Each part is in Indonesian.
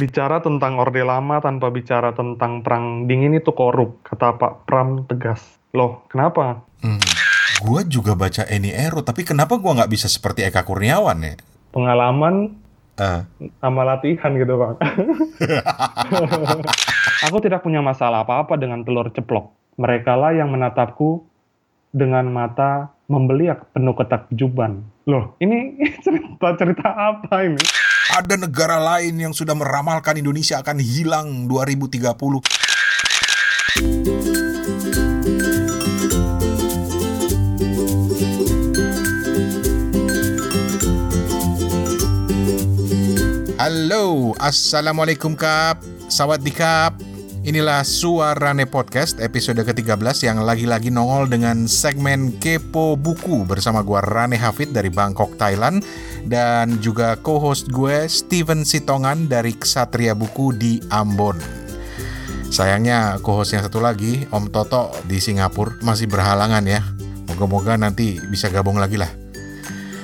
bicara tentang Orde Lama tanpa bicara tentang Perang Dingin itu korup, kata Pak Pram tegas. Loh, kenapa? Hmm. Gue juga baca Eni Ero, tapi kenapa gue nggak bisa seperti Eka Kurniawan ya? Pengalaman Uh. sama latihan gitu Bang. Aku tidak punya masalah apa-apa dengan telur ceplok. Mereka lah yang menatapku dengan mata membeliak penuh ketakjuban. Loh, ini cerita-cerita apa ini? Ada negara lain yang sudah meramalkan Indonesia akan hilang 2030. Halo, Assalamualaikum Kap. Sawat Kap. Inilah Suarane Podcast episode ke-13 yang lagi-lagi nongol dengan segmen Kepo Buku bersama gue Rane Hafid dari Bangkok, Thailand dan juga co-host gue Steven Sitongan dari Ksatria Buku di Ambon. Sayangnya co-host yang satu lagi, Om Toto di Singapura masih berhalangan ya. Moga-moga nanti bisa gabung lagi lah.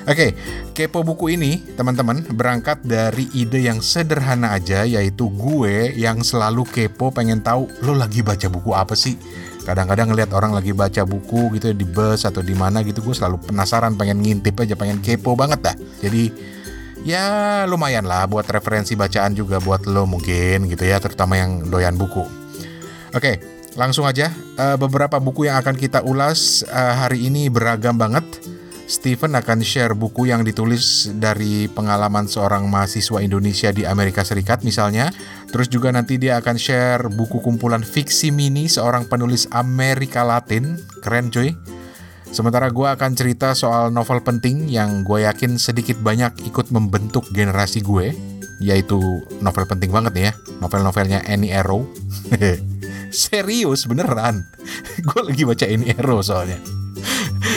Oke, kepo buku ini, teman-teman, berangkat dari ide yang sederhana aja, yaitu gue yang selalu kepo pengen tahu lo lagi baca buku apa sih. Kadang-kadang ngeliat orang lagi baca buku gitu di bus atau di mana gitu, gue selalu penasaran, pengen ngintip aja, pengen kepo banget dah. Jadi ya lumayan lah buat referensi bacaan juga buat lo mungkin gitu ya, terutama yang doyan buku. Oke, langsung aja. Uh, beberapa buku yang akan kita ulas uh, hari ini beragam banget. Stephen akan share buku yang ditulis dari pengalaman seorang mahasiswa Indonesia di Amerika Serikat misalnya. Terus juga nanti dia akan share buku kumpulan fiksi mini seorang penulis Amerika Latin. Keren cuy. Sementara gue akan cerita soal novel penting yang gue yakin sedikit banyak ikut membentuk generasi gue. Yaitu novel penting banget nih ya. Novel-novelnya Annie Arrow. Serius beneran. gue lagi baca Annie Arrow soalnya.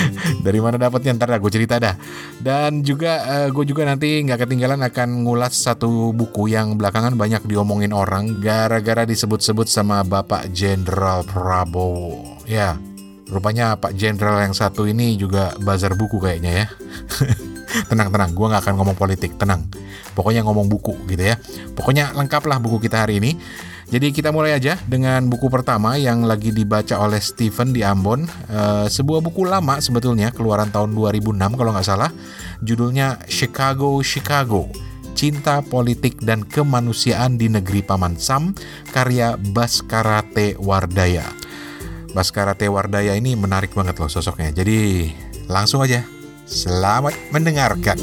Dari mana dapatnya ntar gue cerita dah. Dan juga uh, gue juga nanti nggak ketinggalan akan ngulas satu buku yang belakangan banyak diomongin orang gara-gara disebut-sebut sama Bapak Jenderal Prabowo. Ya, rupanya Pak Jenderal yang satu ini juga bazar buku kayaknya ya. tenang tenang, gue nggak akan ngomong politik, tenang. Pokoknya ngomong buku gitu ya. Pokoknya lengkaplah buku kita hari ini. Jadi kita mulai aja dengan buku pertama yang lagi dibaca oleh Stephen di Ambon. Uh, sebuah buku lama sebetulnya, keluaran tahun 2006 kalau nggak salah. Judulnya Chicago, Chicago. Cinta Politik dan Kemanusiaan di Negeri Paman Sam, karya Baskara T. Wardaya. Baskara T. Wardaya ini menarik banget loh sosoknya. Jadi langsung aja, selamat mendengarkan.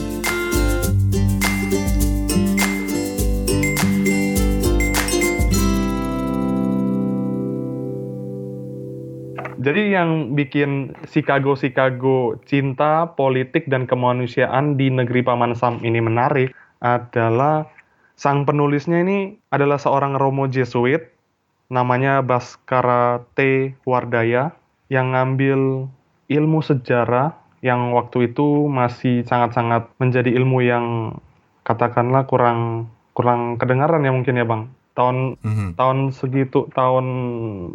Jadi yang bikin Chicago Chicago cinta, politik dan kemanusiaan di negeri Paman Sam ini menarik adalah sang penulisnya ini adalah seorang Romo Jesuit namanya Baskara T. Wardaya yang ngambil ilmu sejarah yang waktu itu masih sangat-sangat menjadi ilmu yang katakanlah kurang kurang kedengaran ya mungkin ya Bang. Tahun mm -hmm. tahun segitu tahun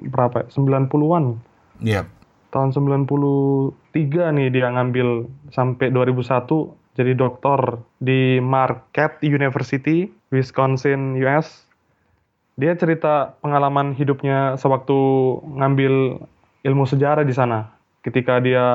berapa? 90-an ya? Yep. Tahun 93 nih dia ngambil sampai 2001 jadi doktor di Marquette University, Wisconsin, US. Dia cerita pengalaman hidupnya sewaktu ngambil ilmu sejarah di sana. Ketika dia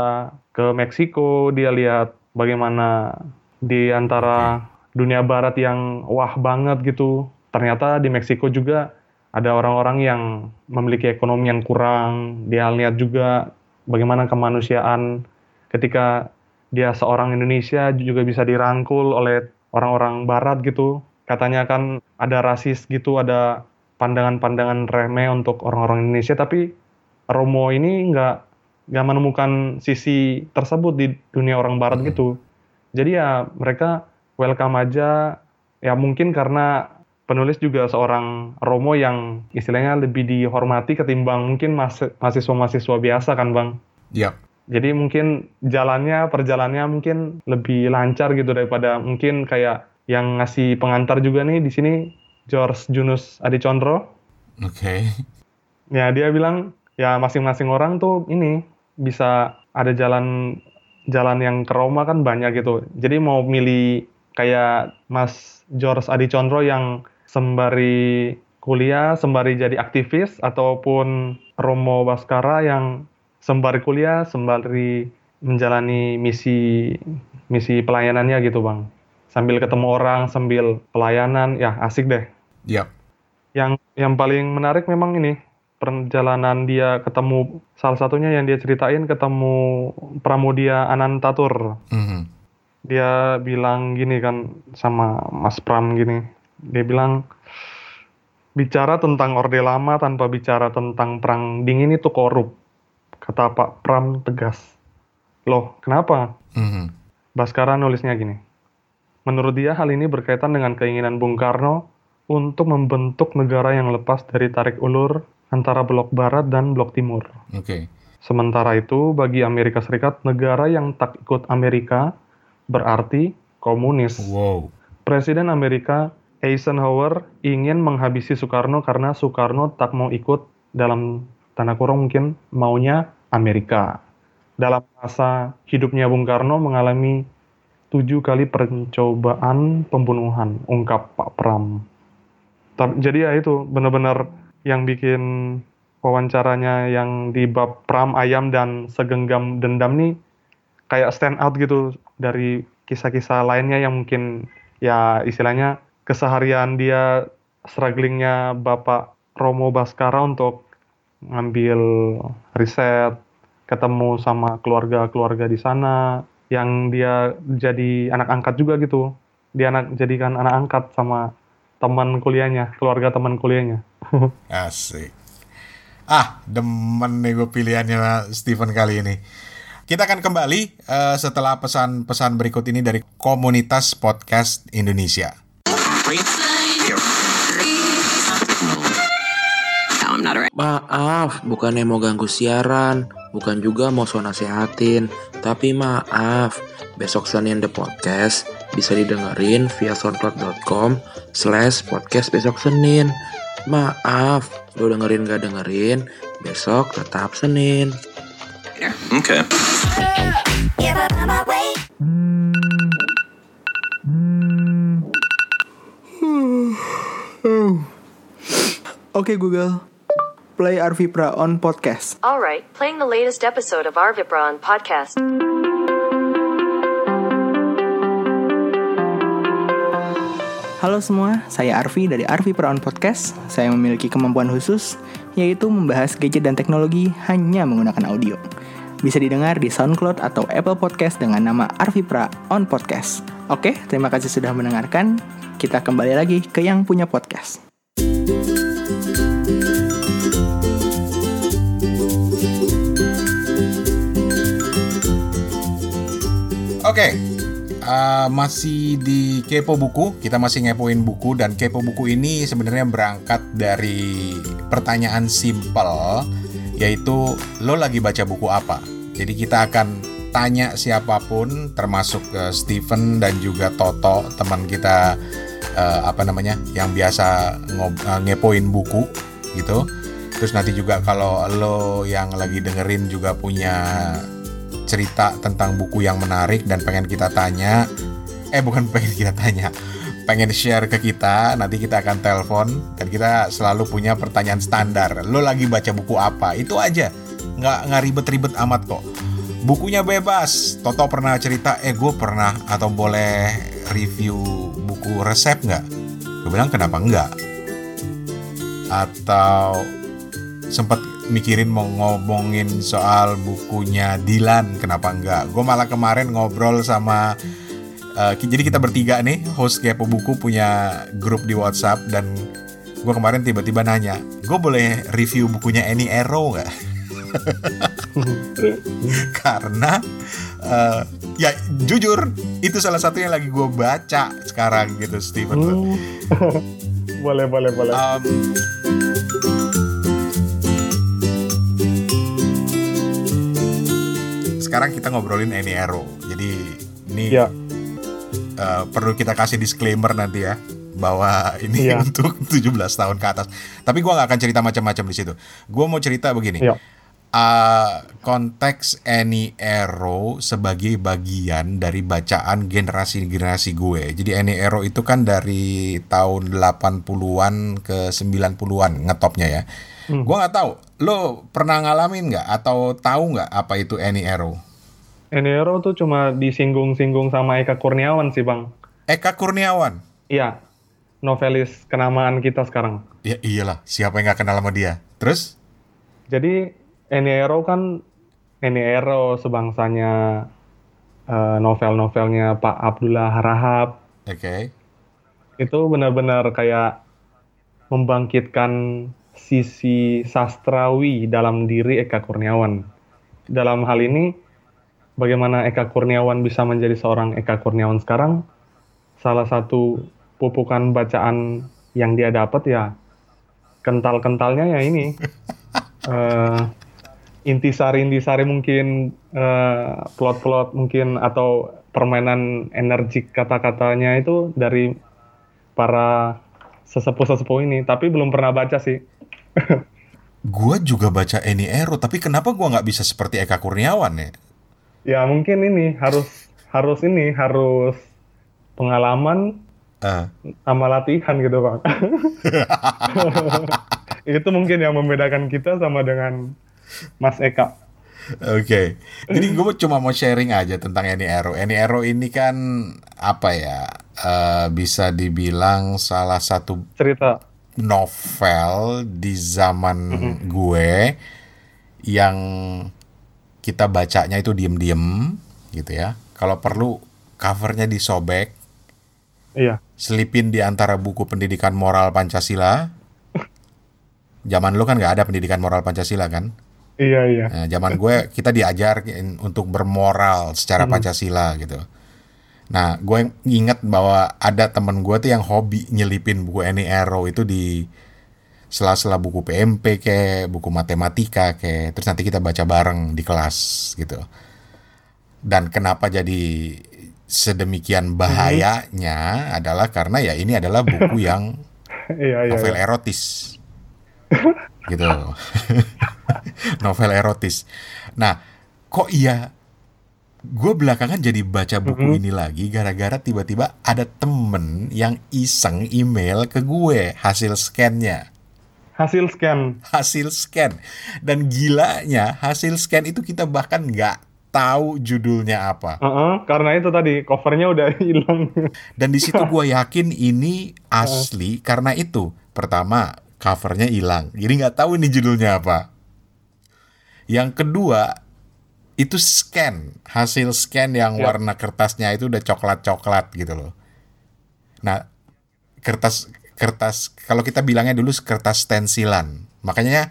ke Meksiko, dia lihat bagaimana di antara dunia barat yang wah banget gitu. Ternyata di Meksiko juga ada orang-orang yang memiliki ekonomi yang kurang, dia lihat juga bagaimana kemanusiaan ketika dia seorang Indonesia juga bisa dirangkul oleh orang-orang barat gitu. Katanya kan ada rasis gitu, ada pandangan-pandangan remeh untuk orang-orang Indonesia, tapi Romo ini nggak nggak menemukan sisi tersebut di dunia orang barat hmm. gitu. Jadi ya mereka welcome aja, ya mungkin karena penulis juga seorang Romo yang istilahnya lebih dihormati ketimbang mungkin mahasiswa-mahasiswa biasa kan Bang? Iya. Yep. Jadi mungkin jalannya, perjalanannya mungkin lebih lancar gitu daripada mungkin kayak yang ngasih pengantar juga nih di sini George Junus Adicondro. Oke. Okay. Ya dia bilang ya masing-masing orang tuh ini bisa ada jalan jalan yang ke Roma kan banyak gitu. Jadi mau milih kayak Mas George Adicondro yang sembari kuliah, sembari jadi aktivis, ataupun Romo Baskara yang sembari kuliah, sembari menjalani misi misi pelayanannya gitu bang. Sambil ketemu orang, sambil pelayanan, ya asik deh. Yap. Yang yang paling menarik memang ini perjalanan dia ketemu salah satunya yang dia ceritain ketemu Pramudia Anantatur. Mhm. Dia bilang gini kan sama Mas Pram gini. Dia bilang bicara tentang Orde Lama tanpa bicara tentang perang dingin itu korup. Kata Pak Pram tegas. Loh, kenapa? Mhm. Baskara nulisnya gini. Menurut dia hal ini berkaitan dengan keinginan Bung Karno untuk membentuk negara yang lepas dari tarik ulur antara blok barat dan blok timur. Oke. Sementara itu, bagi Amerika Serikat, negara yang tak ikut Amerika berarti komunis. Wow. Presiden Amerika Eisenhower ingin menghabisi Soekarno karena Soekarno tak mau ikut dalam tanda kurung mungkin maunya Amerika. Dalam masa hidupnya Bung Karno mengalami tujuh kali percobaan pembunuhan, ungkap Pak Pram. Jadi ya itu benar-benar yang bikin wawancaranya yang di bab Pram Ayam dan segenggam dendam nih kayak stand out gitu dari kisah-kisah lainnya yang mungkin ya istilahnya keseharian dia strugglingnya Bapak Romo Baskara untuk ngambil riset, ketemu sama keluarga-keluarga di sana, yang dia jadi anak angkat juga gitu. Dia anak jadikan anak angkat sama teman kuliahnya, keluarga teman kuliahnya. Asik. Ah, demen nih gue pilihannya Steven kali ini. Kita akan kembali eh, setelah pesan-pesan berikut ini dari komunitas podcast Indonesia. Maaf, bukannya mau ganggu siaran, bukan juga mau so nasehatin, tapi maaf, besok Senin The Podcast bisa didengerin via soundcloud.com slash podcast besok Senin. Maaf, lo dengerin gak dengerin, besok tetap Senin. Okay. Oke Google, play Arvi Pra on podcast. All right, playing the latest episode of our Vibron podcast. Halo semua, saya Arvi dari Arvi Pra on podcast. Saya memiliki kemampuan khusus, yaitu membahas gadget dan teknologi hanya menggunakan audio. Bisa didengar di SoundCloud atau Apple Podcast dengan nama Arvi Pra on podcast. Oke, terima kasih sudah mendengarkan. Kita kembali lagi ke yang punya podcast. Oke, eh, masih di Kepo Buku. Kita masih ngepoin buku dan Kepo Buku ini sebenarnya berangkat dari pertanyaan simpel, yaitu lo lagi baca buku apa. Jadi kita akan tanya siapa pun, termasuk eh, Steven dan juga Toto, teman kita eh, apa namanya, yang biasa eh, ngepoin buku gitu. Terus nanti juga kalau lo yang lagi dengerin juga punya cerita tentang buku yang menarik dan pengen kita tanya. Eh bukan pengen kita tanya. Pengen share ke kita. Nanti kita akan telepon dan kita selalu punya pertanyaan standar. Lo lagi baca buku apa? Itu aja. Nggak nggak ribet-ribet amat kok. Bukunya bebas. Toto pernah cerita eh gue pernah atau boleh review buku resep nggak? Gue bilang kenapa enggak atau sempat mikirin mau ngomongin soal bukunya Dilan kenapa enggak gue malah kemarin ngobrol sama ki- jadi kita bertiga nih host kepo buku punya grup di WhatsApp dan gue kemarin tiba-tiba nanya gue boleh review bukunya Annie Arrow nggak karena eh, ya jujur itu salah satu yang lagi gue baca sekarang gitu Steven Hmm. boleh, boleh, boleh. Um, sekarang kita ngobrolin Annie Arrow. Jadi ini Ya. eh, perlu kita kasih disclaimer nanti ya bahwa ini Iya. untuk 17 tahun ke atas. Tapi gua nggak akan cerita macam-macam di situ. Gua mau cerita begini. Iya. uh, konteks Any Arrow sebagai bagian dari bacaan generasi-generasi gue. Jadi Any Arrow itu kan dari tahun 80-an ke 90-an ngetopnya ya. Gue nggak tahu, lo pernah ngalamin nggak atau tahu nggak apa itu Any Arrow? Enero tuh cuma disinggung-singgung sama Eka Kurniawan sih bang. Eka Kurniawan. Iya, novelis kenamaan kita sekarang. Ya iyalah, siapa yang nggak kenal sama dia? Terus? Jadi Enero kan Enero sebangsanya eh, novel-novelnya Pak Abdullah Harahap. Oke. Itu benar-benar kayak membangkitkan sisi sastrawi dalam diri Eka Kurniawan. Dalam hal ini, bagaimana Eka Kurniawan bisa menjadi seorang Eka Kurniawan sekarang? Salah satu pupukan bacaan yang dia dapat ya kental-kentalnya ya ini. Eh, intisari-intisari mungkin eh, plot-plot mungkin atau permainan energik kata-katanya itu dari para sesepuh-sesepuh ini tapi belum pernah baca sih Gua juga baca Any Arrow, tapi kenapa gua nggak bisa seperti Eka Kurniawan ya? Ya mungkin ini harus harus ini harus pengalaman Eh, sama latihan gitu bang itu mungkin yang membedakan kita sama dengan Mas Eka. Oke, jadi gue cuma mau sharing aja tentang Any Arrow. Any Arrow ini kan apa ya? eh, bisa dibilang salah satu cerita. novel di zaman gue yang kita bacanya itu diem-diem gitu ya. Kalau perlu covernya disobek, iya selipin di antara buku pendidikan moral Pancasila. Zaman lu kan nggak ada pendidikan moral Pancasila kan? iya iya Nah, zaman gue kita diajar untuk bermoral secara Pancasila gitu. Nah, gue inget bahwa ada temen gue tuh yang hobi nyelipin buku Any Arrow itu di sela-sela buku PMP kayak buku matematika kayak terus nanti kita baca bareng di kelas gitu. Dan kenapa jadi sedemikian bahayanya adalah karena ya ini adalah buku yang iya iya, novel iya. erotis. Gitu. Novel erotis. Nah kok iya? Gue belakangan jadi baca buku ini lagi gara-gara tiba-tiba ada temen yang iseng email ke gue hasil scannya hasil scan hasil scan dan gilanya hasil scan itu kita bahkan nggak tahu judulnya apa Heeh, karena itu tadi covernya udah hilang Dan di situ gue yakin ini asli karena itu. Pertama, covernya hilang. Jadi nggak tahu ini judulnya apa. Yang kedua, itu scan. Hasil scan yang Ya. warna kertasnya itu udah coklat-coklat gitu loh. Nah, kertas kertas kalau kita bilangnya dulu kertas stensilan. Makanya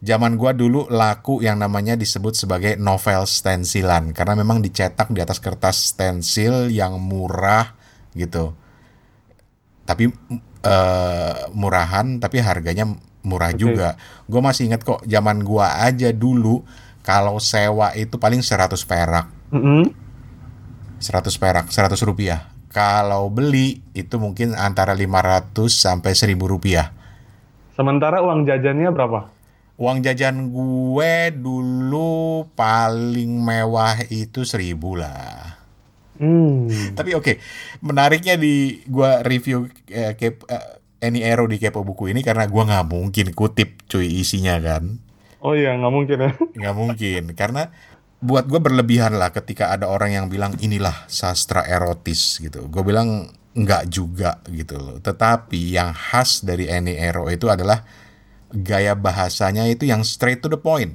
zaman gua dulu laku yang namanya disebut sebagai novel stensilan karena memang dicetak di atas kertas stensil yang murah gitu. Tapi eh, murahan tapi harganya murah juga. Gue masih inget kok zaman gua aja dulu kalau sewa itu paling 100 perak. Mm-mm. 100 perak, 100 rupiah. Kalau beli itu mungkin antara 500 sampai 1000 rupiah. sementara uang jajannya berapa Uang jajan gue dulu paling mewah itu 1000 lah. hmm Tapi oke, menariknya di gua review eh, Kep- eh, Any Arrow di Kepo buku ini karena gua nggak mungkin kutip cuy isinya kan. oh iya nggak mungkin ya nggak mungkin karena buat gue berlebihan lah ketika ada orang yang bilang inilah sastra erotis gitu. Gue bilang nggak juga gitu loh. Tetapi yang khas dari Any Arrow itu adalah gaya bahasanya itu yang straight to the point.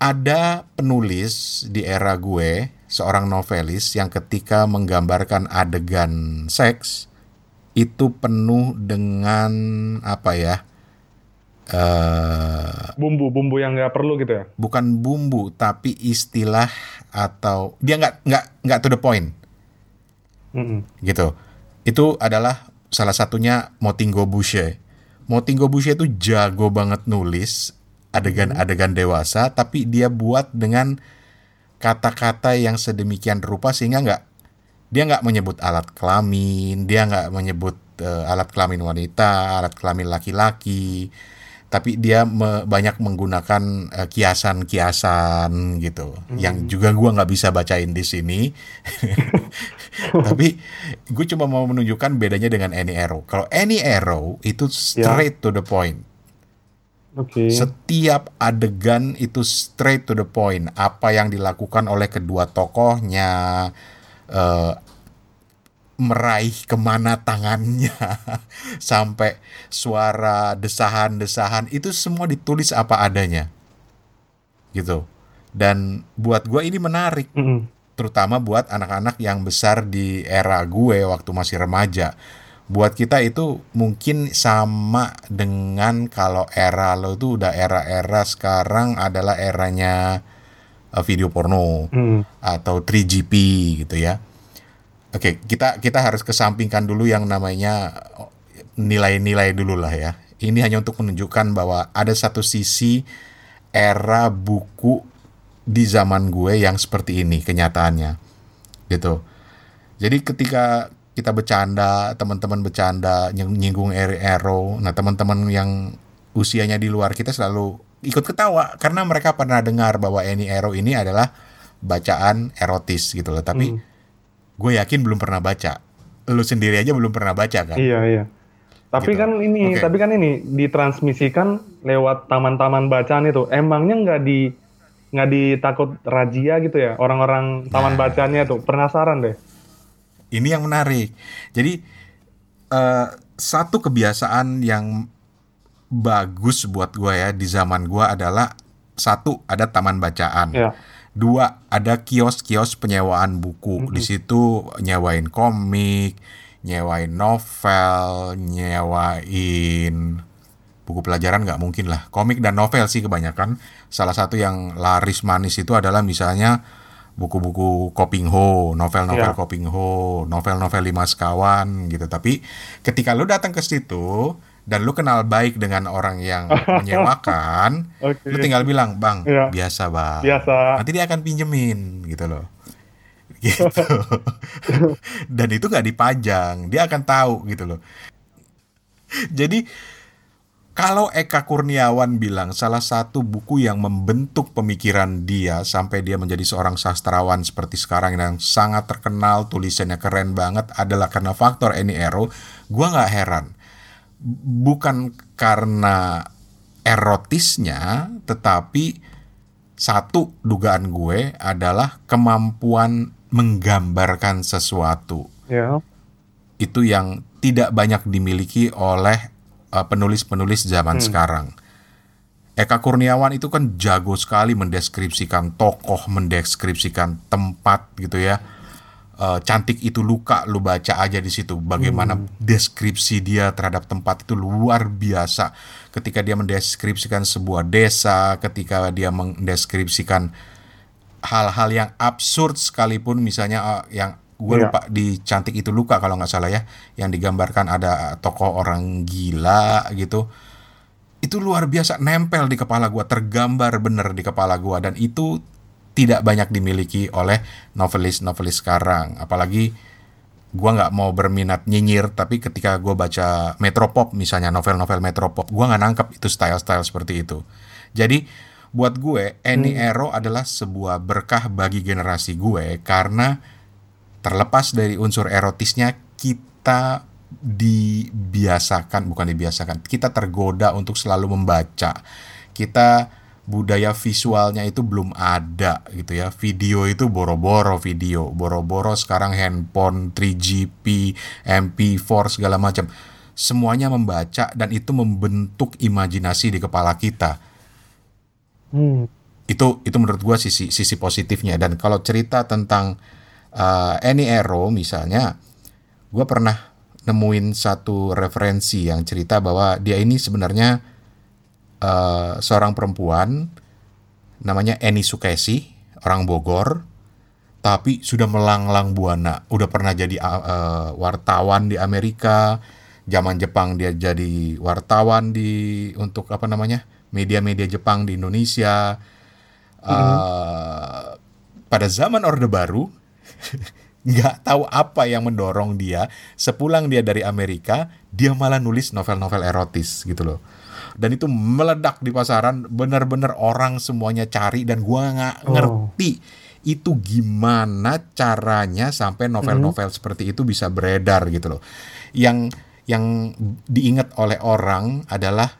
Ada penulis di era gue seorang novelis yang ketika menggambarkan adegan seks itu penuh dengan apa ya eh bumbu-bumbu yang nggak perlu gitu ya? bukan bumbu tapi istilah atau dia nggak nggak nggak to the point. Mm-mm. gitu. Itu adalah salah satunya Motingo Boucher. Motingo Boucher itu jago banget nulis adegan-adegan dewasa tapi dia buat dengan kata-kata yang sedemikian rupa sehingga nggak dia nggak menyebut alat kelamin dia nggak menyebut eh, alat kelamin wanita alat kelamin laki-laki tapi dia me- banyak menggunakan eh, kiasan-kiasan gitu, yang juga gua nggak bisa bacain di sini. tapi gue cuma mau menunjukkan bedanya dengan Any Arrow. Kalau Any Arrow itu straight to the point. Oke. Setiap adegan itu straight to the point. Apa yang dilakukan oleh kedua tokohnya, eh, meraih ke mana tangannya, sampai suara desahan-desahan itu semua ditulis apa adanya, gitu. Dan buat gue ini menarik, Mm-mm. terutama buat anak-anak yang besar di era gue waktu masih remaja. Buat kita itu mungkin sama dengan kalau era lo itu udah era-era sekarang adalah eranya eh, video porno Mm. atau 3GP gitu ya. Oke, kita kita harus kesampingkan dulu yang namanya nilai-nilai dulu lah ya. Ini hanya untuk menunjukkan bahwa ada satu sisi era buku di zaman gue yang seperti ini kenyataannya. Gitu. Jadi ketika kita bercanda, teman-teman bercanda, nying- nyinggung Arrow, nah teman-teman yang usianya di luar kita selalu ikut ketawa karena mereka pernah dengar bahwa Annie Arrow ini adalah bacaan erotis gitu loh. Tapi Hmm. Gue yakin belum pernah baca. Lu sendiri aja belum pernah baca kan? Iya iya. Tapi Gitu. kan ini, Oke. tapi kan ini ditransmisikan lewat taman-taman bacaan itu. Emangnya nggak di nggak ditakut razia gitu ya orang-orang taman Nah. bacanya tuh. Penasaran deh. Ini yang menarik. Jadi eh, satu kebiasaan yang bagus buat gue ya di zaman gue adalah satu ada taman bacaan. Ya. Dua, ada kios-kios penyewaan buku. Di situ nyewain komik, nyewain novel, nyewain buku pelajaran nggak mungkin lah. Komik dan novel sih kebanyakan. Salah satu yang laris manis itu adalah misalnya buku-buku Kopingho, novel-novel Ya. Kopingho, novel-novel lima sekawan gitu. Tapi ketika lu datang ke situ dan lu kenal baik dengan orang yang menyewakan, Oke. lu tinggal bilang, "Bang, Iya. biasa, Bang." Biasa. Nanti dia akan pinjemin gitu loh. Gitu. Dan itu nggak dipajang, dia akan tahu gitu loh. Jadi kalau Eka Kurniawan bilang salah satu buku yang membentuk pemikiran dia sampai dia menjadi seorang sastrawan seperti sekarang yang sangat terkenal, tulisannya keren banget adalah karena faktor Annie Arrow, gua nggak heran. Bukan karena erotisnya, tetapi satu dugaan gue adalah kemampuan menggambarkan sesuatu Ya. itu yang tidak banyak dimiliki oleh uh, penulis-penulis zaman sekarang. Eka Kurniawan itu kan jago sekali mendeskripsikan tokoh, mendeskripsikan tempat gitu ya. Uh, cantik itu luka, lu baca aja di situ. Bagaimana deskripsi dia terhadap tempat itu luar biasa. Ketika dia mendeskripsikan sebuah desa, ketika dia mendeskripsikan hal-hal yang absurd sekalipun, misalnya uh, yang gue Iya. lupa di cantik itu luka kalau nggak salah ya, yang digambarkan ada tokoh orang gila gitu itu luar biasa nempel di kepala gua tergambar bener di kepala gua dan itu tidak banyak dimiliki oleh novelis-novelis sekarang. Apalagi gua nggak mau berminat nyinyir tapi ketika gua baca metropop misalnya novel-novel metropop gua nggak nangkep itu style-style seperti itu. Jadi buat gue Annie Arrow adalah sebuah berkah bagi generasi gue karena terlepas dari unsur erotisnya kita dibiasakan bukan dibiasakan kita tergoda untuk selalu membaca. Kita budaya visualnya itu belum ada gitu ya. Video itu boro-boro video boro-boro sekarang handphone 3GP MP4 segala macam. Semuanya membaca dan itu membentuk imajinasi di kepala kita. Hmm. itu itu menurut gua sisi sisi positifnya. Dan kalau cerita tentang uh, Annie Arrow misalnya gua pernah nemuin satu referensi yang cerita bahwa dia ini sebenarnya uh, seorang perempuan namanya Annie Sukesi orang Bogor tapi sudah melanglang buana. Udah pernah jadi uh, wartawan di Amerika zaman Jepang dia jadi wartawan di untuk apa namanya media-media Jepang di Indonesia. Uh, pada zaman Orde Baru nggak tahu apa yang mendorong dia. Sepulang dia dari Amerika dia malah nulis novel-novel erotis gitu loh dan itu meledak di pasaran. Benar-benar orang semuanya cari dan gua nggak Oh. ngerti itu gimana caranya sampai novel-novel seperti itu bisa beredar gitu loh. Yang yang diingat oleh orang adalah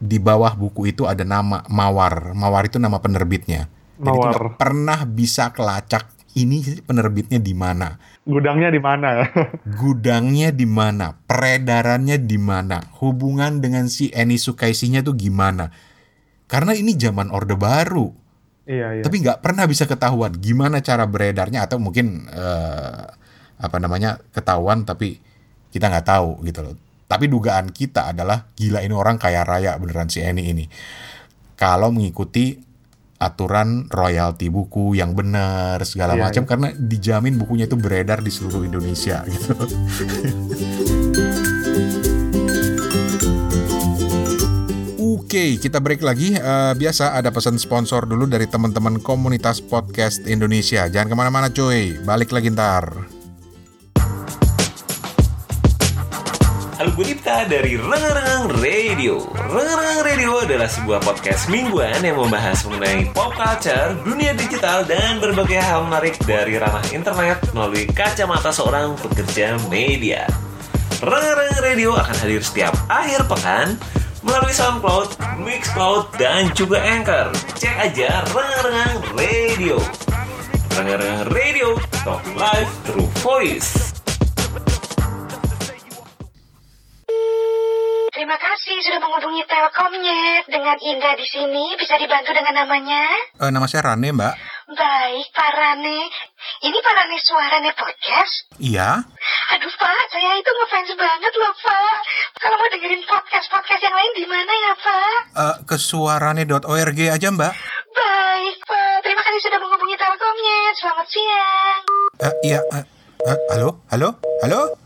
di bawah buku itu ada nama Mawar. Mawar itu nama penerbitnya. Jadi itu Mawar. pernah bisa kelacak ini penerbitnya di mana Gudangnya di mana? gudangnya di mana, peredarannya di mana, hubungan dengan si Eni Sukaisinya tuh gimana. Karena ini zaman Orde Baru, iya, iya. tapi nggak pernah bisa ketahuan gimana cara beredarnya atau mungkin eh, apa namanya ketahuan tapi kita nggak tahu gitu loh. Tapi dugaan kita adalah gila ini orang kaya raya beneran si Eni ini. Kalau mengikuti aturan royalti buku yang benar segala Iya, macam iya. karena dijamin bukunya itu beredar di seluruh Indonesia gitu. Oke, kita break lagi. Eh, biasa ada pesan sponsor dulu dari teman-teman komunitas podcast Indonesia. Jangan ke mana-mana cuy, balik lagi ntar. Halo gue Dipta dari Rengang Radio. Rengang Radio adalah sebuah podcast mingguan yang membahas mengenai pop culture, dunia digital, dan berbagai hal menarik dari ranah internet melalui kacamata seorang pekerja media. Rengang Radio akan hadir setiap akhir pekan melalui SoundCloud, Mixcloud, dan juga Anchor. Cek aja Rengang Radio. Rengang Radio, talk live through voice menghubungi Telkomnet. Dengan Indah di sini bisa dibantu dengan namanya? Eh, nama saya Rane mbak. Baik, Pak Rane. Ini Pak Rane Suarane Podcast? Iya. Aduh, Pak, saya itu ngefans banget loh, Pak. Kalau mau dengerin podcast-podcast yang lain di mana ya, Pak? Eh, ke suarane.org aja mbak. Baik, Pak. Terima kasih sudah menghubungi Telkomnet. Selamat siang. Eh, iya. eh, eh, halo, halo, halo.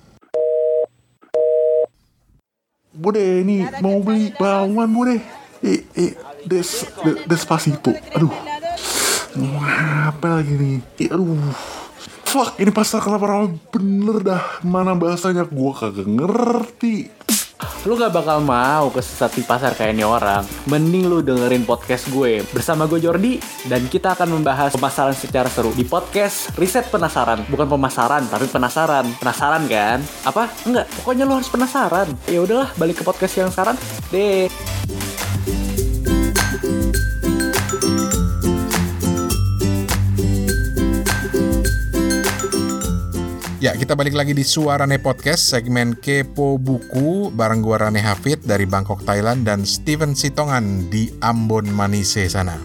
Bude, ini mau beli bawang, Bude. Eh, eh, des, de- despacito. Aduh. Apa lagi nih? Eh, aduh. Fuck, ini pasar kelapa rawa bener dah. Mana bahasanya? Gua kagak ngerti. Lu gak bakal mau kesesat di pasar kayak ini orang. Mending lu dengerin podcast gue bersama gue Jordi dan kita akan membahas pemasaran secara seru di podcast Riset Penasaran. Bukan pemasaran, tapi penasaran. Penasaran kan? Apa? Enggak. Pokoknya lu harus penasaran. Ya udahlah, balik ke podcast yang sekarang. Deh. Ya, kita balik lagi di Suarane Podcast, segmen Kepo Buku, bareng gua Rane Hafid dari Bangkok, Thailand, dan Steven Sitongan di Ambon, Manise sana.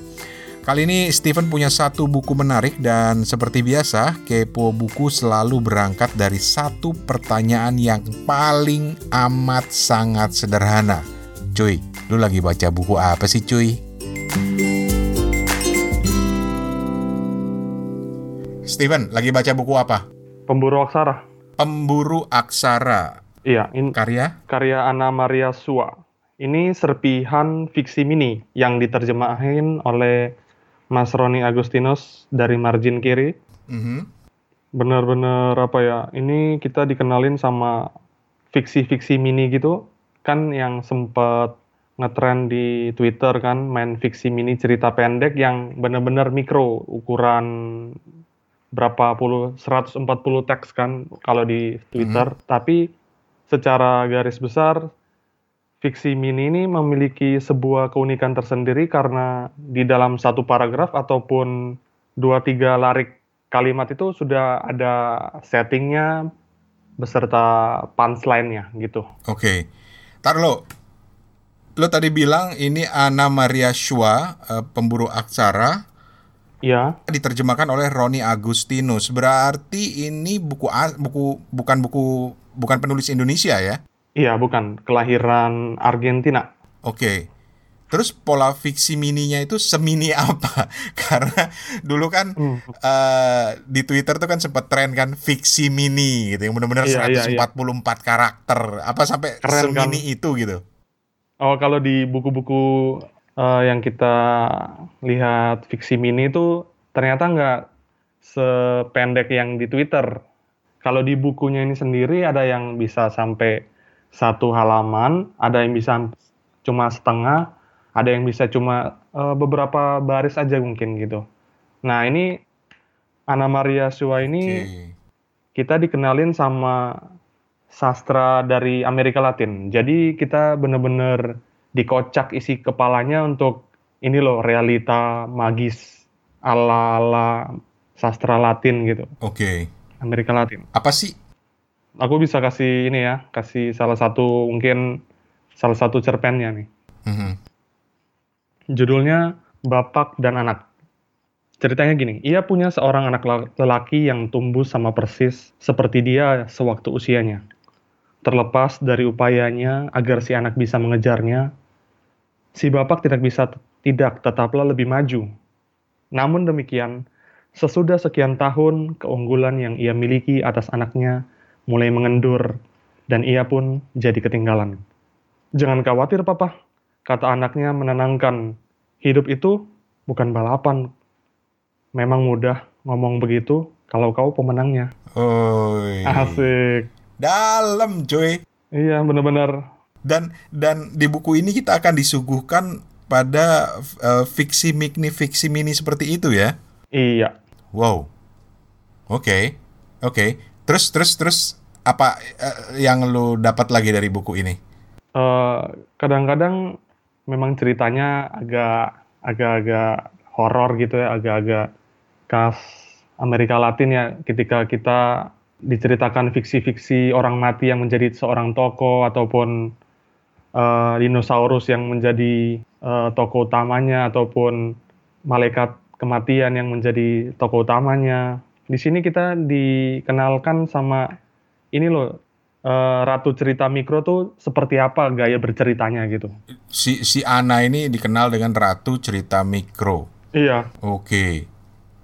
Kali ini Steven punya satu buku menarik dan seperti biasa, Kepo Buku selalu berangkat dari satu pertanyaan yang paling amat sangat sederhana. Cuy, lu lagi baca buku apa sih cuy? Steven, lagi baca buku apa? Pemburu Aksara. Pemburu Aksara. Iya, ini Karya? karya Ana Maria Sua. Ini serpihan fiksi mini yang diterjemahin oleh Mas Roni Agustinus dari margin kiri. Mhm. Bener-bener apa ya, ini kita dikenalin sama fiksi-fiksi mini gitu. Kan yang sempet ngetren di Twitter kan, main fiksi mini cerita pendek yang bener-bener mikro, ukuran berapa puluh, 140 teks kan kalau di Twitter. Tapi secara garis besar, fiksi mini ini memiliki sebuah keunikan tersendiri karena di dalam satu paragraf ataupun dua tiga larik kalimat itu sudah ada settingnya beserta punchline-nya gitu. Oke. Tar lo. Lo tadi bilang ini Ana Maria Shua, eh, pemburu aksara, Ya, diterjemahkan oleh Roni Agustinus. Berarti ini buku buku bukan buku bukan penulis Indonesia ya? iya bukan kelahiran Argentina. Oke. Terus pola fiksi mininya itu semini apa? Karena dulu kan Hmm. eh, di Twitter tuh kan sempat tren kan fiksi mini gitu yang benar-benar Iya, iya, iya. 144 karakter. Apa sampai Keren, kan? semini itu gitu? Oh, kalau di buku-buku eh, yang kita lihat fiksi mini itu ternyata nggak sependek yang di Twitter. Kalau di bukunya ini sendiri ada yang bisa sampai satu halaman, ada yang bisa cuma setengah, ada yang bisa cuma eh, beberapa baris aja mungkin gitu. Nah ini Anna Maria Shua ini Oke. kita dikenalin sama sastra dari Amerika Latin. Jadi kita bener-bener dikocak isi kepalanya untuk ini loh realita magis ala-ala sastra Latin gitu, Oke. Amerika Latin. Apa sih? Aku bisa kasih ini ya, kasih salah satu mungkin salah satu cerpennya nih. Mhm. Judulnya Bapak dan Anak. Ceritanya gini, ia punya seorang anak la- lelaki yang tumbuh sama persis seperti dia sewaktu usianya. Terlepas dari upayanya agar si anak bisa mengejarnya, si bapak tidak bisa tidak tetaplah lebih maju. Namun demikian, sesudah sekian tahun keunggulan yang ia miliki atas anaknya mulai mengendur dan ia pun jadi ketinggalan. Jangan khawatir papa, kata anaknya menenangkan. Hidup itu bukan balapan. Memang mudah ngomong begitu kalau kau pemenangnya. Oi. Asik. Dalam, cuy. Iya, bener-bener. Dan dan di buku ini kita akan disuguhkan pada eh, fiksi mini fiksi mini seperti itu ya. Iya. Wow. Oke. Oke. Terus terus terus apa eh, yang lu dapat lagi dari buku ini? Eh, kadang-kadang memang ceritanya agak agak-agak horor gitu ya, agak-agak khas Amerika Latin ya ketika kita diceritakan fiksi-fiksi orang mati yang menjadi seorang tokoh ataupun eh, dinosaurus yang menjadi eh, tokoh utamanya ataupun malaikat kematian yang menjadi tokoh utamanya. Di sini kita dikenalkan sama ini loh eh, ratu cerita mikro tuh seperti apa gaya berceritanya gitu. Si si Ana ini dikenal dengan ratu cerita mikro. Iya, Oke.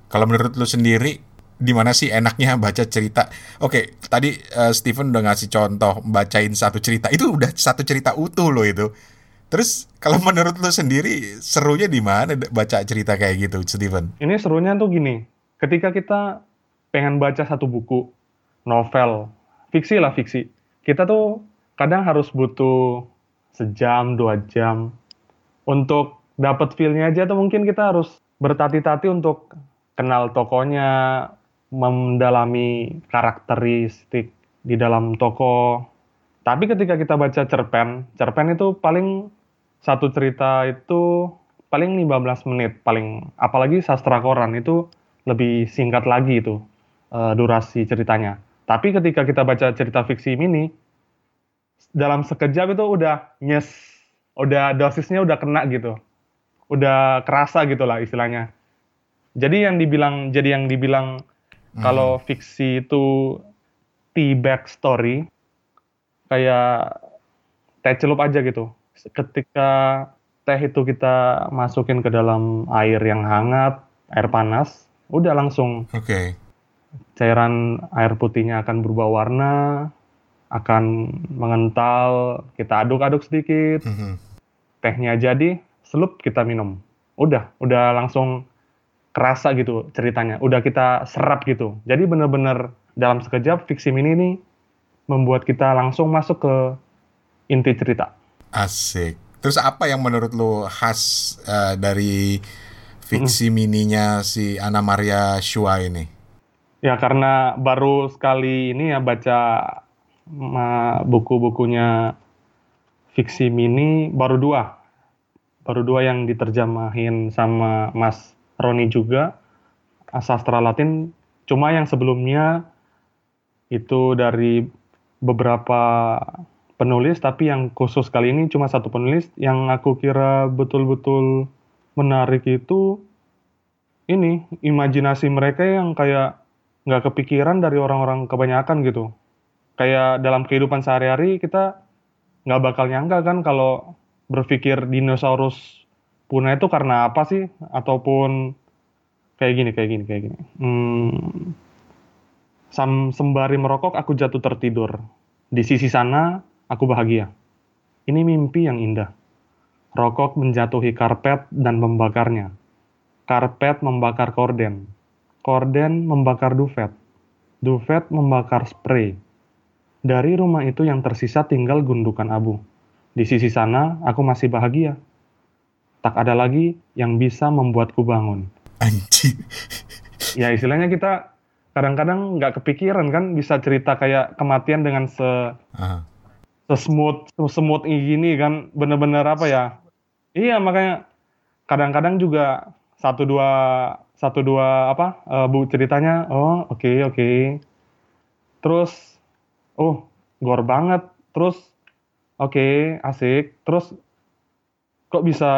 Kalau menurut lu sendiri di mana sih enaknya baca cerita? Oke, tadi eh, Steven udah ngasih contoh bacain satu cerita. Itu udah satu cerita utuh loh itu. Terus kalau menurut lu sendiri serunya di mana baca cerita kayak gitu, Steven? ini serunya tuh gini. Ketika kita pengen baca satu buku, novel, fiksi lah fiksi. Kita tuh kadang harus butuh sejam, dua jam untuk dapat feel-nya aja tuh mungkin kita harus bertati-tati untuk kenal tokonya, mendalami karakteristik di dalam toko. Tapi ketika kita baca cerpen, cerpen itu paling satu cerita itu paling 15 menit paling apalagi sastra koran itu lebih singkat lagi itu eh, durasi ceritanya. Tapi ketika kita baca cerita fiksi mini dalam sekejap itu udah nyes, udah dosisnya udah kena gitu. Udah kerasa gitu lah istilahnya. Jadi yang dibilang jadi yang dibilang kalau fiksi itu tea bag story kayak teh celup aja gitu. Ketika teh itu kita masukin ke dalam air yang hangat, air panas, udah langsung Oke. cairan air putihnya akan berubah warna, akan mengental, kita aduk-aduk sedikit, Mhm. tehnya jadi, selup kita minum. Udah, udah langsung kerasa gitu ceritanya, udah kita serap gitu. Jadi bener-bener dalam sekejap fiksi mini ini membuat kita langsung masuk ke inti cerita. Asik. Terus apa yang menurut lu khas eh, dari fiksi mininya si Ana Maria Shua ini? Ya karena baru sekali ini ya baca buku-bukunya fiksi mini baru dua, baru dua yang diterjemahin sama Mas Roni juga sastra Latin. Cuma yang sebelumnya itu dari beberapa penulis, tapi yang khusus kali ini cuma satu penulis. Yang aku kira betul-betul menarik itu ini imajinasi mereka yang kayak nggak kepikiran dari orang-orang kebanyakan gitu. Kayak dalam kehidupan sehari-hari kita nggak bakal nyangka kan kalau berpikir dinosaurus punah itu karena apa sih? Ataupun kayak gini, kayak gini, kayak gini. Hmm, sam- sembari merokok aku jatuh tertidur. Di sisi sana aku bahagia. Ini mimpi yang indah. Rokok menjatuhi karpet dan membakarnya. Karpet membakar korden. Korden membakar dufet. Dufet membakar spray. Dari rumah itu yang tersisa tinggal gundukan abu. Di sisi sana, aku masih bahagia. Tak ada lagi yang bisa membuatku bangun. Anjing. Ya istilahnya kita kadang-kadang nggak kepikiran kan bisa cerita kayak kematian dengan se Ah. semut semut gini kan bener-bener apa ya iya makanya kadang-kadang juga satu dua satu dua apa eh, bu ceritanya oh oke oke terus oh gor banget terus oke asik terus kok bisa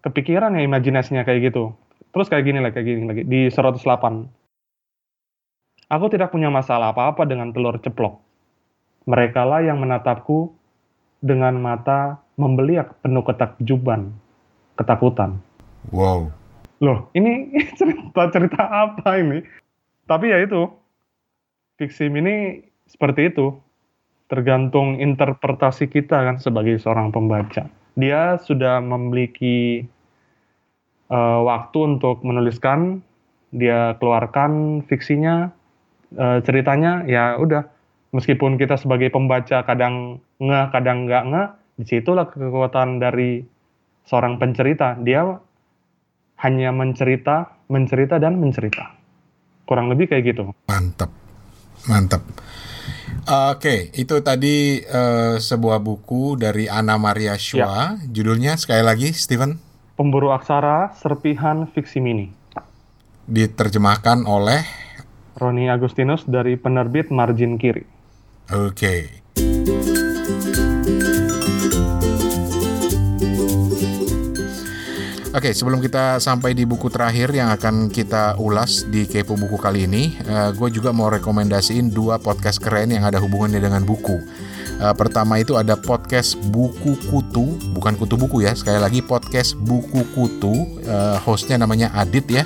kepikiran ya imajinasinya kayak gitu terus kayak gini lagi kayak gini lagi di 108 aku tidak punya masalah apa-apa dengan telur ceplok merekalah yang menatapku dengan mata membeliak penuh ketakjuban, ketakutan. Wow. Loh, ini cerita-cerita apa ini? Tapi ya itu, fiksi ini seperti itu. Tergantung interpretasi kita kan sebagai seorang pembaca. Dia sudah memiliki eh, waktu untuk menuliskan, dia keluarkan fiksinya, eh, ceritanya, ya udah meskipun kita sebagai pembaca kadang ngeh, kadang nggak ngeh, di situlah kekuatan dari seorang pencerita. Dia hanya mencerita, mencerita, dan mencerita. Kurang lebih kayak gitu. Mantap, mantap. Oke, itu tadi eh, sebuah buku dari Anna Maria Shua. Judulnya sekali lagi, Steven, Pemburu Aksara, Serpihan Fiksi Mini. diterjemahkan oleh. Roni Agustinus dari penerbit Margin Kiri. Oke. Oke, sebelum kita sampai di buku terakhir yang akan kita ulas di Kepo Buku kali ini, gue juga mau rekomendasiin dua podcast keren yang ada hubungannya dengan buku. Eh, pertama itu ada podcast Buku Kutu, bukan kutu buku ya, sekali lagi podcast Buku Kutu, eh, hostnya namanya Adit ya,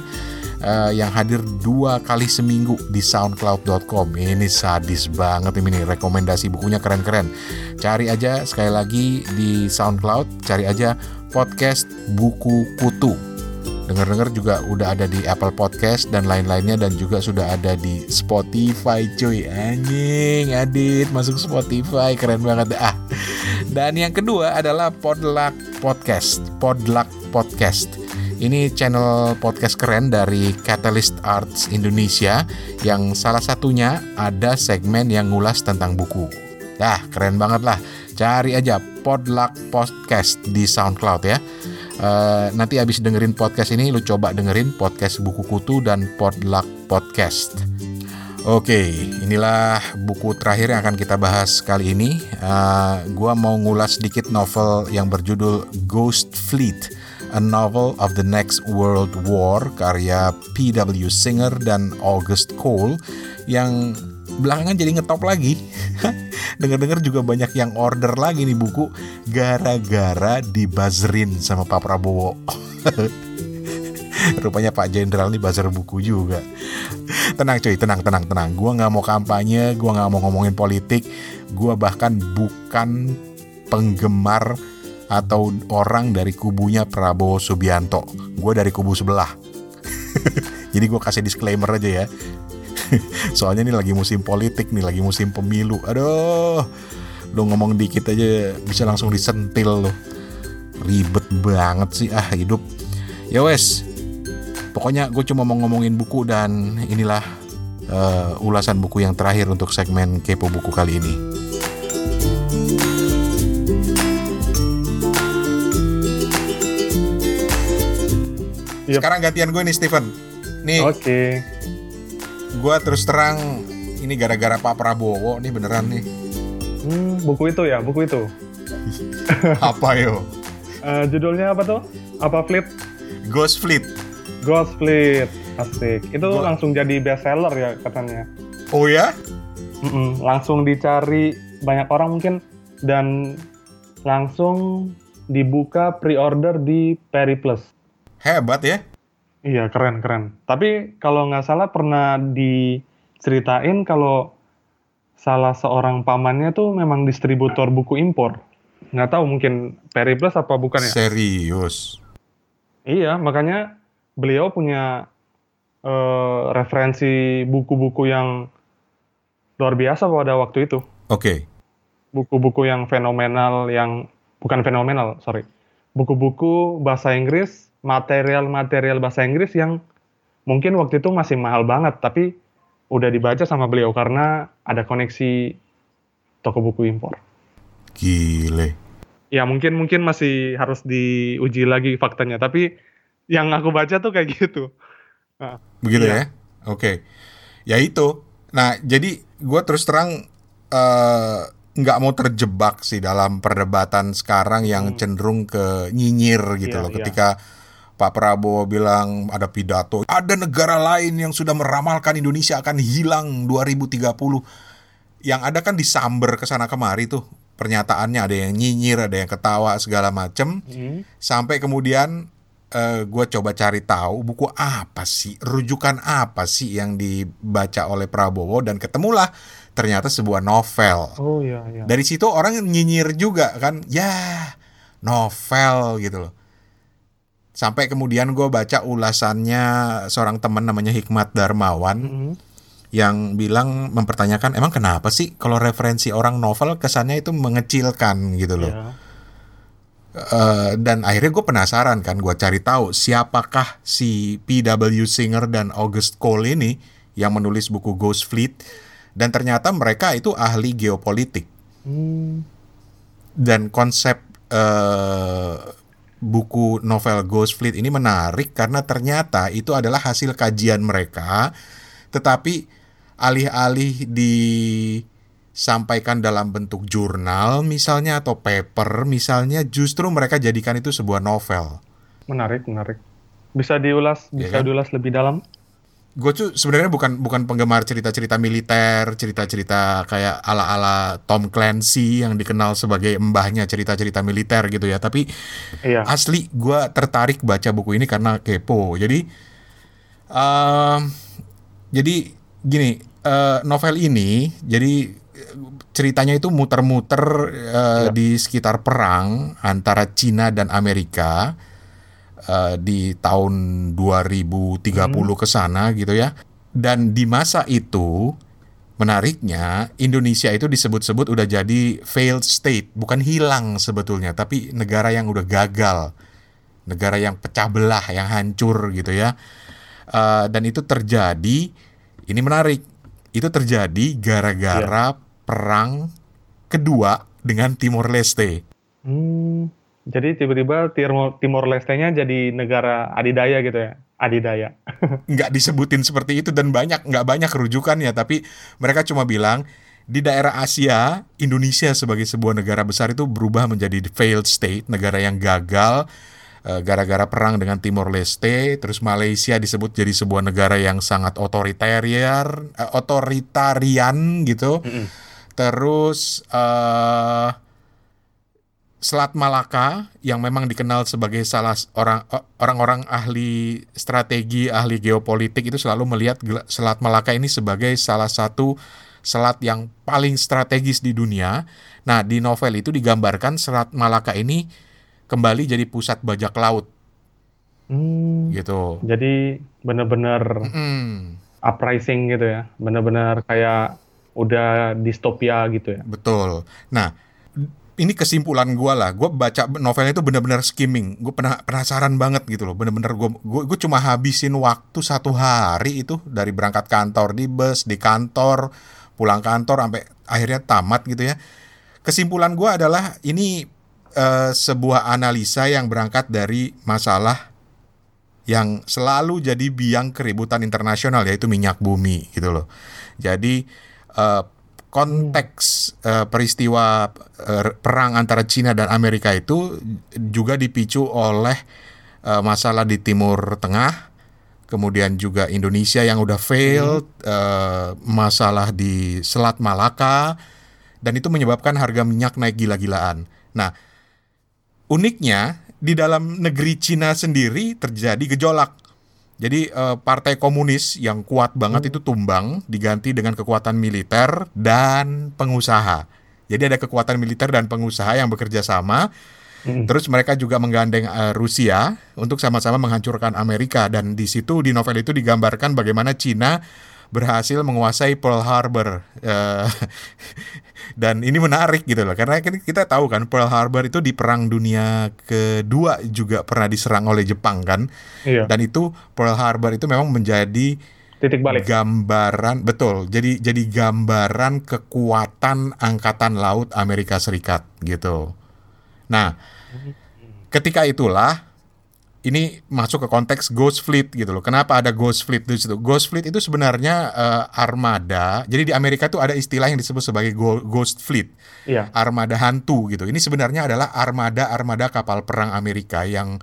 eh, yang hadir dua kali seminggu di soundcloud.com. Ini sadis banget ini rekomendasi bukunya keren-keren. Cari aja sekali lagi di SoundCloud, cari aja podcast Buku Kutu. Dengar-dengar juga udah ada di Apple Podcast dan lain-lainnya dan juga sudah ada di Spotify cuy. Anjing, Adit masuk Spotify keren banget ah. Dan yang kedua adalah Podluck Podcast. Podluck Podcast. Ini channel podcast keren dari Catalyst Arts Indonesia yang salah satunya ada segmen yang ngulas tentang buku. Dah, keren banget lah. Cari aja Podluck Podcast di SoundCloud ya. Eh, nanti habis dengerin podcast ini lu coba dengerin podcast buku kutu dan Podluck Podcast. Oke, inilah buku terakhir yang akan kita bahas kali ini. Eh, gua mau ngulas sedikit novel yang berjudul Ghost Fleet, a novel of the next world war karya P.W. Singer dan August Cole yang belakangan jadi ngetop lagi. Dengar-dengar juga banyak yang order lagi nih buku gara-gara dibuzzerin sama Pak Prabowo. Rupanya Pak Jenderal nih buzzer buku juga. Tenang cuy, tenang, tenang, tenang. Gua nggak mau kampanye, gua nggak mau ngomongin politik. Gua bahkan bukan penggemar atau orang dari kubunya Prabowo Subianto. Gue dari kubu sebelah. Jadi gue kasih disclaimer aja ya. Soalnya ini lagi musim politik nih, lagi musim pemilu. Aduh, lo ngomong dikit aja bisa langsung disentil lo. Ribet banget sih ah hidup. Ya wes, pokoknya gue cuma mau ngomongin buku dan inilah eh, ulasan buku yang terakhir untuk segmen kepo buku kali ini. Yep. Sekarang gantian gue nih Steven. Nih, Oke. Gue terus terang ini gara-gara Pak Prabowo nih beneran nih. Hmm, buku itu ya, buku itu. Apa yo? Eh, judulnya apa tuh? Apa Flip? Ghost Fleet. Ghost Fleet. Asik. Itu Gua- langsung jadi bestseller ya katanya. Oh ya? Mm-mm, langsung dicari banyak orang mungkin dan langsung dibuka pre-order di Periplus. Hebat ya? Iya keren keren. Tapi kalau nggak salah pernah diceritain kalau salah seorang pamannya tuh memang distributor buku impor. Nggak tahu mungkin Periplus apa bukan ya? Serius. Iya makanya beliau punya eh, referensi buku-buku yang luar biasa pada waktu itu. Oke. Buku-buku yang fenomenal yang bukan fenomenal, sorry. Buku-buku bahasa Inggris, material-material bahasa Inggris yang mungkin waktu itu masih mahal banget, tapi udah dibaca sama beliau karena ada koneksi toko buku impor. Gile. Ya mungkin mungkin masih harus diuji lagi faktanya, tapi yang aku baca tuh kayak gitu. Nah, Begitu iya. ya? Oke. Ya itu. Nah, jadi gue terus terang nggak mau terjebak sih dalam perdebatan sekarang yang cenderung ke nyinyir gitu Hmm. Iya, loh. iya. Ketika Pak Prabowo bilang ada pidato, ada negara lain yang sudah meramalkan Indonesia akan hilang 2030. Yang ada kan disamber ke sana kemari tuh pernyataannya ada yang nyinyir, ada yang ketawa segala macem. Hmm. Sampai kemudian gue coba cari tahu buku apa sih, rujukan apa sih yang dibaca oleh Prabowo dan ketemulah ternyata sebuah novel. Oh iya iya. Dari situ orang nyinyir juga kan, ya novel gitu loh. Sampai kemudian gue baca ulasannya seorang teman namanya Hikmat Darmawan Mhm. yang bilang mempertanyakan emang kenapa sih kalau referensi orang novel kesannya itu mengecilkan gitu loh. Iya. Eh, dan akhirnya gue penasaran kan, gue cari tahu siapakah si P.W. Singer dan August Cole ini yang menulis buku Ghost Fleet dan ternyata mereka itu ahli geopolitik Hmm. dan konsep eh, buku novel Ghost Fleet ini menarik karena ternyata itu adalah hasil kajian mereka tetapi alih-alih disampaikan dalam bentuk jurnal misalnya atau paper misalnya justru mereka jadikan itu sebuah novel. Menarik menarik. Bisa diulas Iya bisa kan? diulas lebih dalam? Gue tuh sebenarnya bukan bukan penggemar cerita-cerita militer, cerita-cerita kayak ala-ala Tom Clancy yang dikenal sebagai mbahnya cerita-cerita militer gitu ya. Tapi Iya. asli gue tertarik baca buku ini karena kepo. Jadi, em, jadi gini eh, novel ini jadi eh, ceritanya itu muter-muter eh, di sekitar perang antara Cina dan Amerika eh, di tahun 2030 ke sana gitu ya. Dan di masa itu menariknya Indonesia itu disebut-sebut udah jadi failed state, bukan hilang sebetulnya, tapi negara yang udah gagal. Negara yang pecah belah, yang hancur gitu ya. Eh, dan itu terjadi ini menarik. Itu terjadi gara-gara perang kedua dengan Timor Leste. Hmm. Jadi tiba-tiba Timor, Timor Leste-nya jadi negara adidaya gitu ya. Adidaya. nggak disebutin seperti itu dan banyak nggak banyak rujukannya tapi mereka cuma bilang di daerah Asia Indonesia sebagai sebuah negara besar itu berubah menjadi failed state negara yang gagal eh, gara-gara perang dengan Timor Leste terus Malaysia disebut jadi sebuah negara yang sangat otoritarian eh, otoritarian gitu terus eh Selat Malaka yang memang dikenal sebagai salah orang orang-orang ahli strategi, ahli geopolitik itu selalu melihat Selat Malaka ini sebagai salah satu selat yang paling strategis di dunia. Nah, di novel itu digambarkan Selat Malaka ini kembali jadi pusat bajak laut Hmm. gitu. Jadi benar-benar Mm, uprising gitu ya. Benar-benar kayak udah distopia gitu ya. betul. Nah, ini kesimpulan gua lah. Gue baca novelnya itu benar-benar skimming. Gue pernah penasaran banget gitu loh. Bener-bener gue gue cuma habisin waktu satu hari itu dari berangkat kantor di bus, di kantor, pulang kantor sampai akhirnya tamat gitu ya. Kesimpulan gua adalah ini eh, sebuah analisa yang berangkat dari masalah yang selalu jadi biang keributan internasional yaitu minyak bumi gitu loh. Jadi eh, konteks eh, peristiwa eh, perang antara Cina dan Amerika itu juga dipicu oleh eh, masalah di Timur Tengah, kemudian juga Indonesia yang udah failed, eh, masalah di Selat Malaka, dan itu menyebabkan harga minyak naik gila-gilaan. Nah, uniknya di dalam negeri Cina sendiri terjadi gejolak. Jadi eh, partai komunis yang kuat banget itu tumbang diganti dengan kekuatan militer dan pengusaha. Jadi ada kekuatan militer dan pengusaha yang bekerja sama. Terus mereka juga menggandeng eh, Rusia untuk sama-sama menghancurkan Amerika dan di situ di novel itu digambarkan bagaimana Cina berhasil menguasai Pearl Harbor. Eh, dan ini menarik gitu loh karena kita tahu kan Pearl Harbor itu di perang dunia kedua juga pernah diserang oleh Jepang kan. Iya. Dan itu Pearl Harbor itu memang menjadi Titik balik. gambaran betul. Jadi jadi gambaran kekuatan angkatan laut Amerika Serikat gitu. Nah, ketika itulah ini masuk ke konteks Ghost Fleet gitu loh. Kenapa ada Ghost Fleet di situ? Ghost Fleet itu sebenarnya eh, armada. Jadi di Amerika tuh ada istilah yang disebut sebagai Ghost Fleet. Iya. Armada hantu gitu. Ini sebenarnya adalah armada-armada kapal perang Amerika yang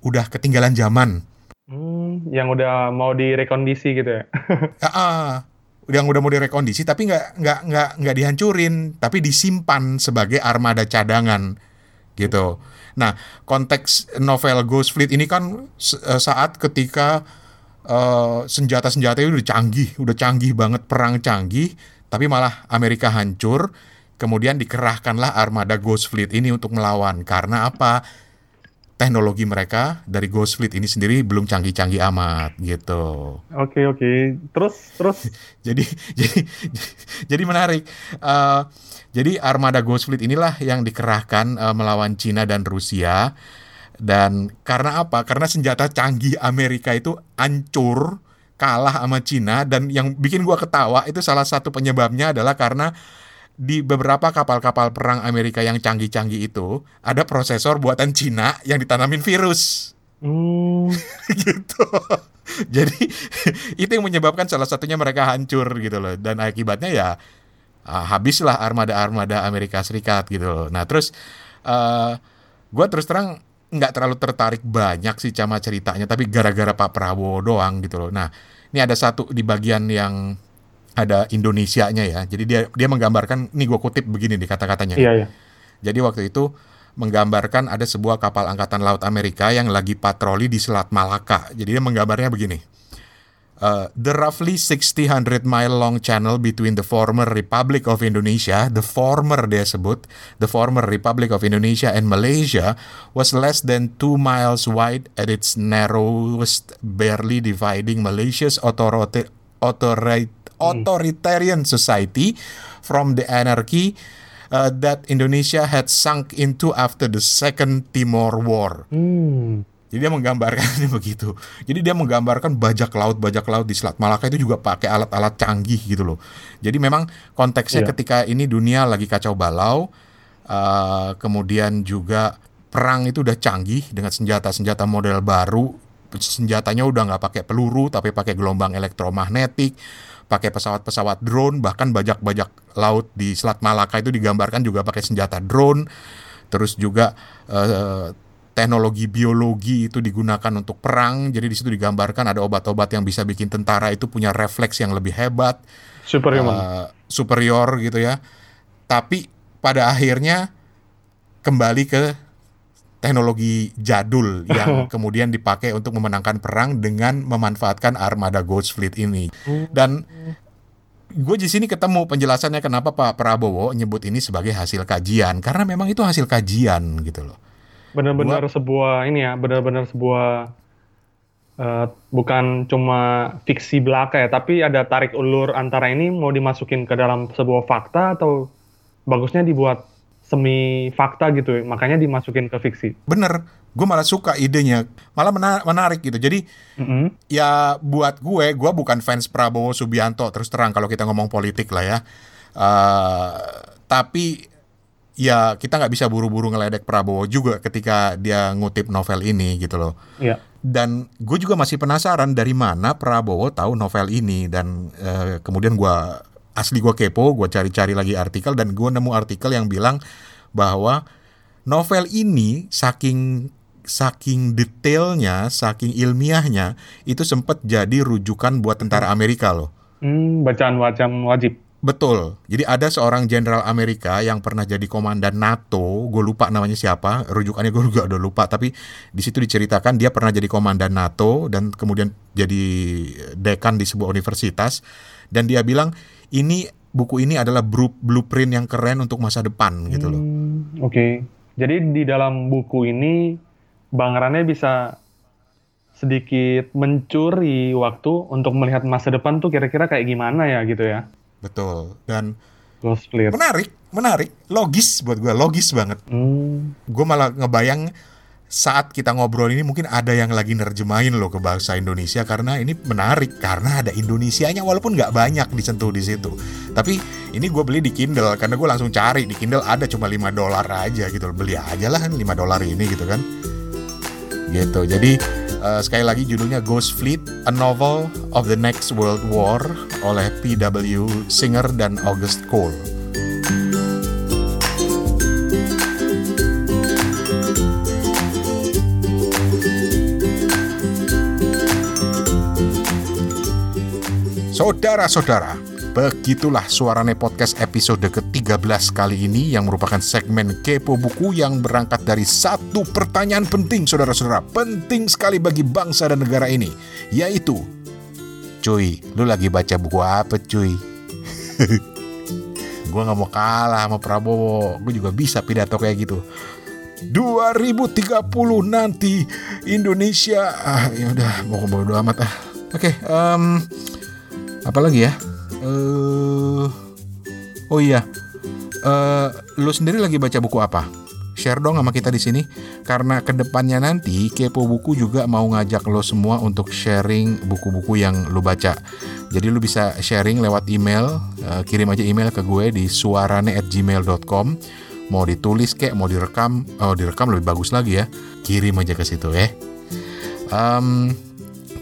udah ketinggalan zaman. Hmm, yang udah mau direkondisi gitu ya. Ah. yang udah mau direkondisi tapi nggak nggak nggak nggak dihancurin tapi disimpan sebagai armada cadangan gitu. Nah konteks novel Ghost Fleet ini kan eh, saat ketika eh, senjata-senjata itu udah canggih, udah canggih banget perang canggih, tapi malah Amerika hancur. Kemudian dikerahkanlah armada Ghost Fleet ini untuk melawan karena apa? Teknologi mereka dari Ghost Fleet ini sendiri belum canggih-canggih amat gitu. Oke oke. Terus terus. jadi jadi jadi menarik. Eh, jadi armada Ghost Fleet inilah yang dikerahkan eh, melawan Cina dan Rusia. Dan karena apa? Karena senjata canggih Amerika itu hancur, kalah sama Cina dan yang bikin gua ketawa itu salah satu penyebabnya adalah karena di beberapa kapal-kapal perang Amerika yang canggih-canggih itu ada prosesor buatan Cina yang ditanamin virus Hmm, gitu. Jadi itu yang menyebabkan salah satunya mereka hancur gitu loh dan akibatnya ya ah, habislah armada-armada Amerika Serikat gitu loh. Nah terus eh gue terus terang nggak terlalu tertarik banyak sih sama ceritanya tapi gara-gara Pak Prabowo doang gitu loh. Nah ini ada satu di bagian yang ada Indonesianya ya. Jadi dia dia menggambarkan, ini gue kutip begini nih kata-katanya. iya iya. Jadi waktu itu menggambarkan ada sebuah kapal angkatan laut Amerika yang lagi patroli di Selat Malaka. Jadi dia menggambarnya begini. Uh, the roughly 60-100 mile long channel between the former Republic of Indonesia, the former dia sebut, the former Republic of Indonesia and Malaysia was less than 2 miles wide at its narrowest, barely dividing Malaysia's authority, authori- authoritarian society from the anarchy uh, that Indonesia had sunk into after the Second Timor War. Hmm. Jadi dia menggambarkannya begitu. Jadi dia menggambarkan bajak laut bajak laut di Selat Malaka itu juga pakai alat-alat canggih gitu loh. Jadi memang konteksnya Iya. ketika ini dunia lagi kacau balau, uh, kemudian juga perang itu udah canggih dengan senjata-senjata model baru. Senjatanya udah nggak pakai peluru tapi pakai gelombang elektromagnetik, pakai pesawat-pesawat drone, bahkan bajak-bajak laut di Selat Malaka itu digambarkan juga pakai senjata drone. Terus juga eh, teknologi biologi itu digunakan untuk perang. Jadi di situ digambarkan ada obat-obat yang bisa bikin tentara itu punya refleks yang lebih hebat, Superhuman. eh, superior gitu ya. Tapi pada akhirnya kembali ke teknologi jadul yang kemudian dipakai untuk memenangkan perang dengan memanfaatkan armada Ghost Fleet ini. Dan gue di sini ketemu penjelasannya kenapa Pak Prabowo nyebut ini sebagai hasil kajian karena memang itu hasil kajian gitu loh. benar-benar sebuah ini ya, benar-benar sebuah eh, bukan cuma fiksi belaka ya, tapi ada tarik ulur antara ini mau dimasukin ke dalam sebuah fakta atau bagusnya dibuat semi fakta gitu, ya, makanya dimasukin ke fiksi. Bener, gue malah suka idenya, malah mena- menarik gitu. Jadi Mm-mm. ya buat gue, gue bukan fans Prabowo Subianto terus terang kalau kita ngomong politik lah ya. Eh, tapi ya kita nggak bisa buru-buru ngeledek Prabowo juga ketika dia ngutip novel ini gitu loh. Iya. Dan gue juga masih penasaran dari mana Prabowo tahu novel ini dan eh, kemudian gue asli gue kepo, gue cari-cari lagi artikel dan gue nemu artikel yang bilang bahwa novel ini saking saking detailnya, saking ilmiahnya itu sempat jadi rujukan buat tentara Amerika loh. Hmm, bacaan-bacaan wajib. Betul. Jadi ada seorang jenderal Amerika yang pernah jadi komandan NATO, gue lupa namanya siapa, rujukannya gue juga udah lupa, tapi di situ diceritakan dia pernah jadi komandan NATO dan kemudian jadi dekan di sebuah universitas dan dia bilang ini buku ini adalah blueprint yang keren untuk masa depan gitu loh. Hmm, Oke. Jadi di dalam buku ini Bang Rane bisa sedikit mencuri waktu untuk melihat masa depan tuh kira-kira kayak gimana ya gitu ya. Betul. Dan menarik, menarik, logis buat gue, logis banget. Hmm, Gue malah ngebayang saat kita ngobrol ini mungkin ada yang lagi nerjemahin loh ke bahasa Indonesia karena ini menarik karena ada Indonesianya walaupun nggak banyak disentuh di situ. Tapi ini gue beli di Kindle karena gue langsung cari di Kindle ada cuma 5 dolar aja gitu beli aja lah 5 dolar ini gitu kan. Gitu. Jadi eh, sekali lagi judulnya Ghost Fleet, a novel of the next world war oleh P.W. Singer dan August Cole. Saudara-saudara, begitulah suarane podcast episode ke-13 kali ini yang merupakan segmen Kepo Buku yang berangkat dari satu pertanyaan penting saudara-saudara. Penting sekali bagi bangsa dan negara ini, yaitu Cuy, lu lagi baca buku apa cuy? gue gak mau kalah sama Prabowo, gue juga bisa pidato kayak gitu. 2030 nanti Indonesia ah ya udah mau bodo amat ah. Oke, em, apa lagi ya? Eh, oh iya, Eh, lu sendiri lagi baca buku apa? Share dong sama kita di sini, karena ke depannya nanti Kepo Buku juga mau ngajak lo semua untuk sharing buku-buku yang lu baca. Jadi lu bisa sharing lewat email, eh, kirim aja email ke gue di suarane@gmail.com. Mau ditulis kek, mau direkam, oh direkam lebih bagus lagi ya. Kirim aja ke situ ya. Em,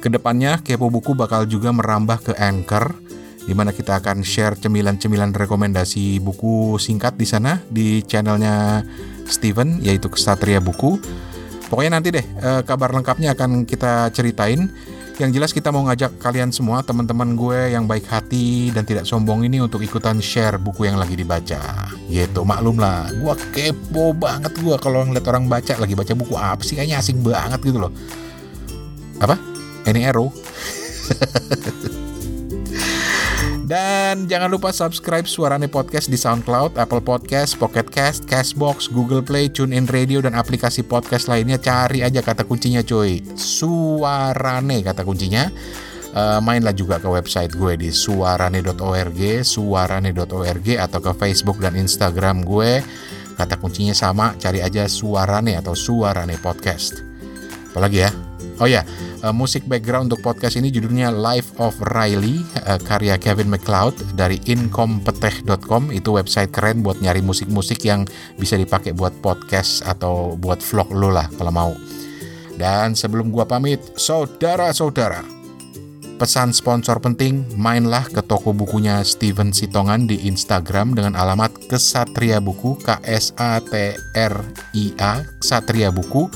ke depannya Kepo Buku bakal juga merambah ke Anchor di mana kita akan share cemilan-cemilan rekomendasi buku singkat di sana di channelnya Steven yaitu Kesatria Buku. Pokoknya nanti deh eh, kabar lengkapnya akan kita ceritain. Yang jelas kita mau ngajak kalian semua teman-teman gue yang baik hati dan tidak sombong ini untuk ikutan share buku yang lagi dibaca. Gitu maklum lah, gue kepo banget gue kalau ngeliat orang baca lagi baca buku apa sih kayaknya asing banget gitu loh. Apa? Any arrow? Dan jangan lupa subscribe Suarane Podcast di SoundCloud, Apple Podcast, Pocket Cast, Castbox, Google Play, TuneIn Radio, dan aplikasi podcast lainnya. Cari aja kata kuncinya cuy. Suarane kata kuncinya. Eh, mainlah juga ke website gue di suarane.org, suarane.org atau ke Facebook dan Instagram gue. Kata kuncinya sama, cari aja Suarane atau Suarane Podcast. Apalagi ya? Oh ya, eh, musik background untuk podcast ini judulnya Life of Riley, eh, karya Kevin MacLeod dari incompetech.com. Itu website keren buat nyari musik-musik yang bisa dipakai buat podcast atau buat vlog lo lah kalau mau. Dan sebelum gua pamit, saudara-saudara, pesan sponsor penting, mainlah ke toko bukunya Steven Sitongan di Instagram dengan alamat Kesatria Buku, K S A T R I A, Kesatria Buku.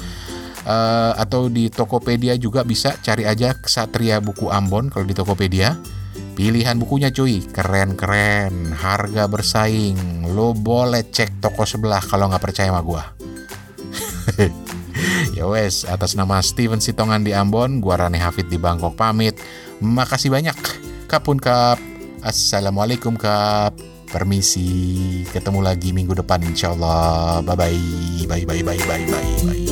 Eh, atau di Tokopedia juga bisa cari aja Kesatria Buku Ambon kalau di Tokopedia. Pilihan bukunya cuy, keren-keren, harga bersaing. Lo boleh cek toko sebelah kalau nggak percaya sama gua. ya wes, atas nama Steven Sitongan di Ambon, gua Rane Hafid di Bangkok pamit. Makasih banyak. Kapun kap. Assalamualaikum kap. Permisi. Ketemu lagi minggu depan insya Allah. Bye bye. Bye bye